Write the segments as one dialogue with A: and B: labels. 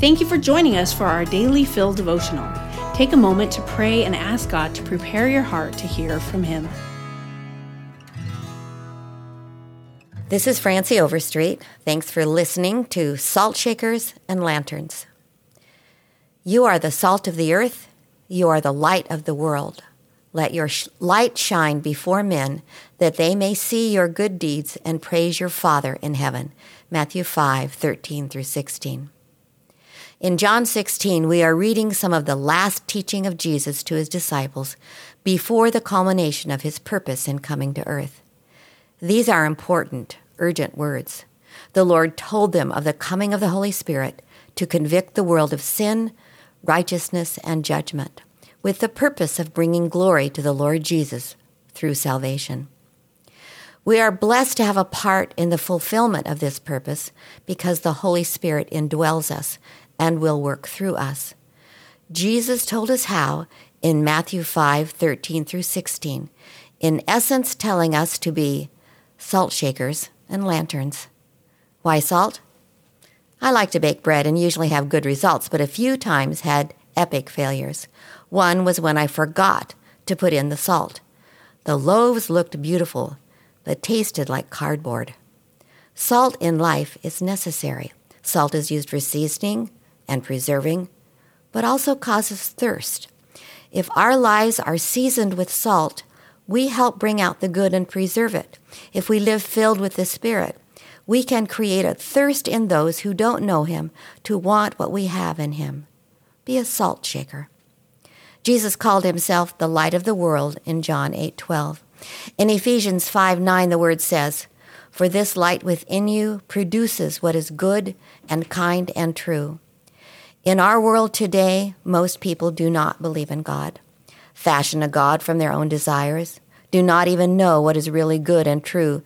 A: Thank you for joining us for our daily Fill devotional. Take a moment to pray and ask God to prepare your heart to hear from Him.
B: This is Francie Overstreet. Thanks for listening to Salt Shakers and Lanterns. You are the salt of the earth. You are the light of the world. Let your sh- light shine before men, that they may see your good deeds and praise your Father in heaven. Matthew 5 13 through 16. In John 16, we are reading some of the last teaching of Jesus to his disciples before the culmination of his purpose in coming to earth. These are important, urgent words. The Lord told them of the coming of the Holy Spirit to convict the world of sin, righteousness, and judgment with the purpose of bringing glory to the Lord Jesus through salvation. We are blessed to have a part in the fulfillment of this purpose because the Holy Spirit indwells us and will work through us. Jesus told us how in Matthew 5 13 through 16, in essence, telling us to be salt shakers and lanterns. Why salt? I like to bake bread and usually have good results, but a few times had epic failures. One was when I forgot to put in the salt. The loaves looked beautiful, but tasted like cardboard. Salt in life is necessary. Salt is used for seasoning and preserving, but also causes thirst. If our lives are seasoned with salt, we help bring out the good and preserve it. If we live filled with the Spirit, we can create a thirst in those who don't know Him to want what we have in Him. Be a salt shaker. Jesus called himself the light of the world in John 8:12. In Ephesians 5:9 the word says, "For this light within you produces what is good and kind and true." In our world today, most people do not believe in God, fashion a God from their own desires, do not even know what is really good and true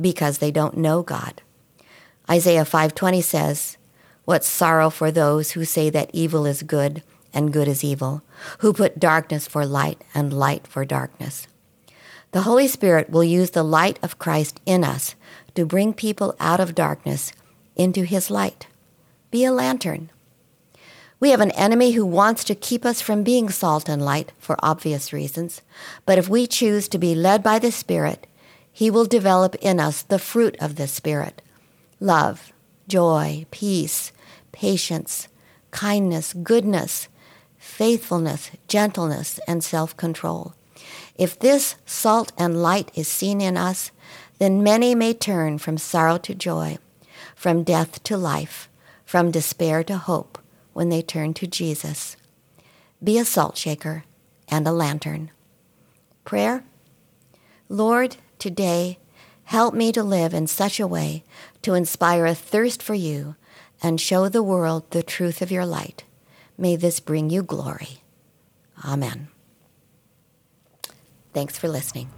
B: because they don't know God. Isaiah 5:20 says, "What sorrow for those who say that evil is good and good is evil, who put darkness for light and light for darkness. The Holy Spirit will use the light of Christ in us to bring people out of darkness into His light. Be a lantern. We have an enemy who wants to keep us from being salt and light for obvious reasons, but if we choose to be led by the Spirit, He will develop in us the fruit of the Spirit love, joy, peace, patience, kindness, goodness, faithfulness, gentleness, and self control. If this salt and light is seen in us, then many may turn from sorrow to joy, from death to life, from despair to hope when they turn to Jesus. Be a salt shaker and a lantern. Prayer Lord, today, help me to live in such a way to inspire a thirst for you and show the world the truth of your light. May this bring you glory. Amen. Thanks for listening.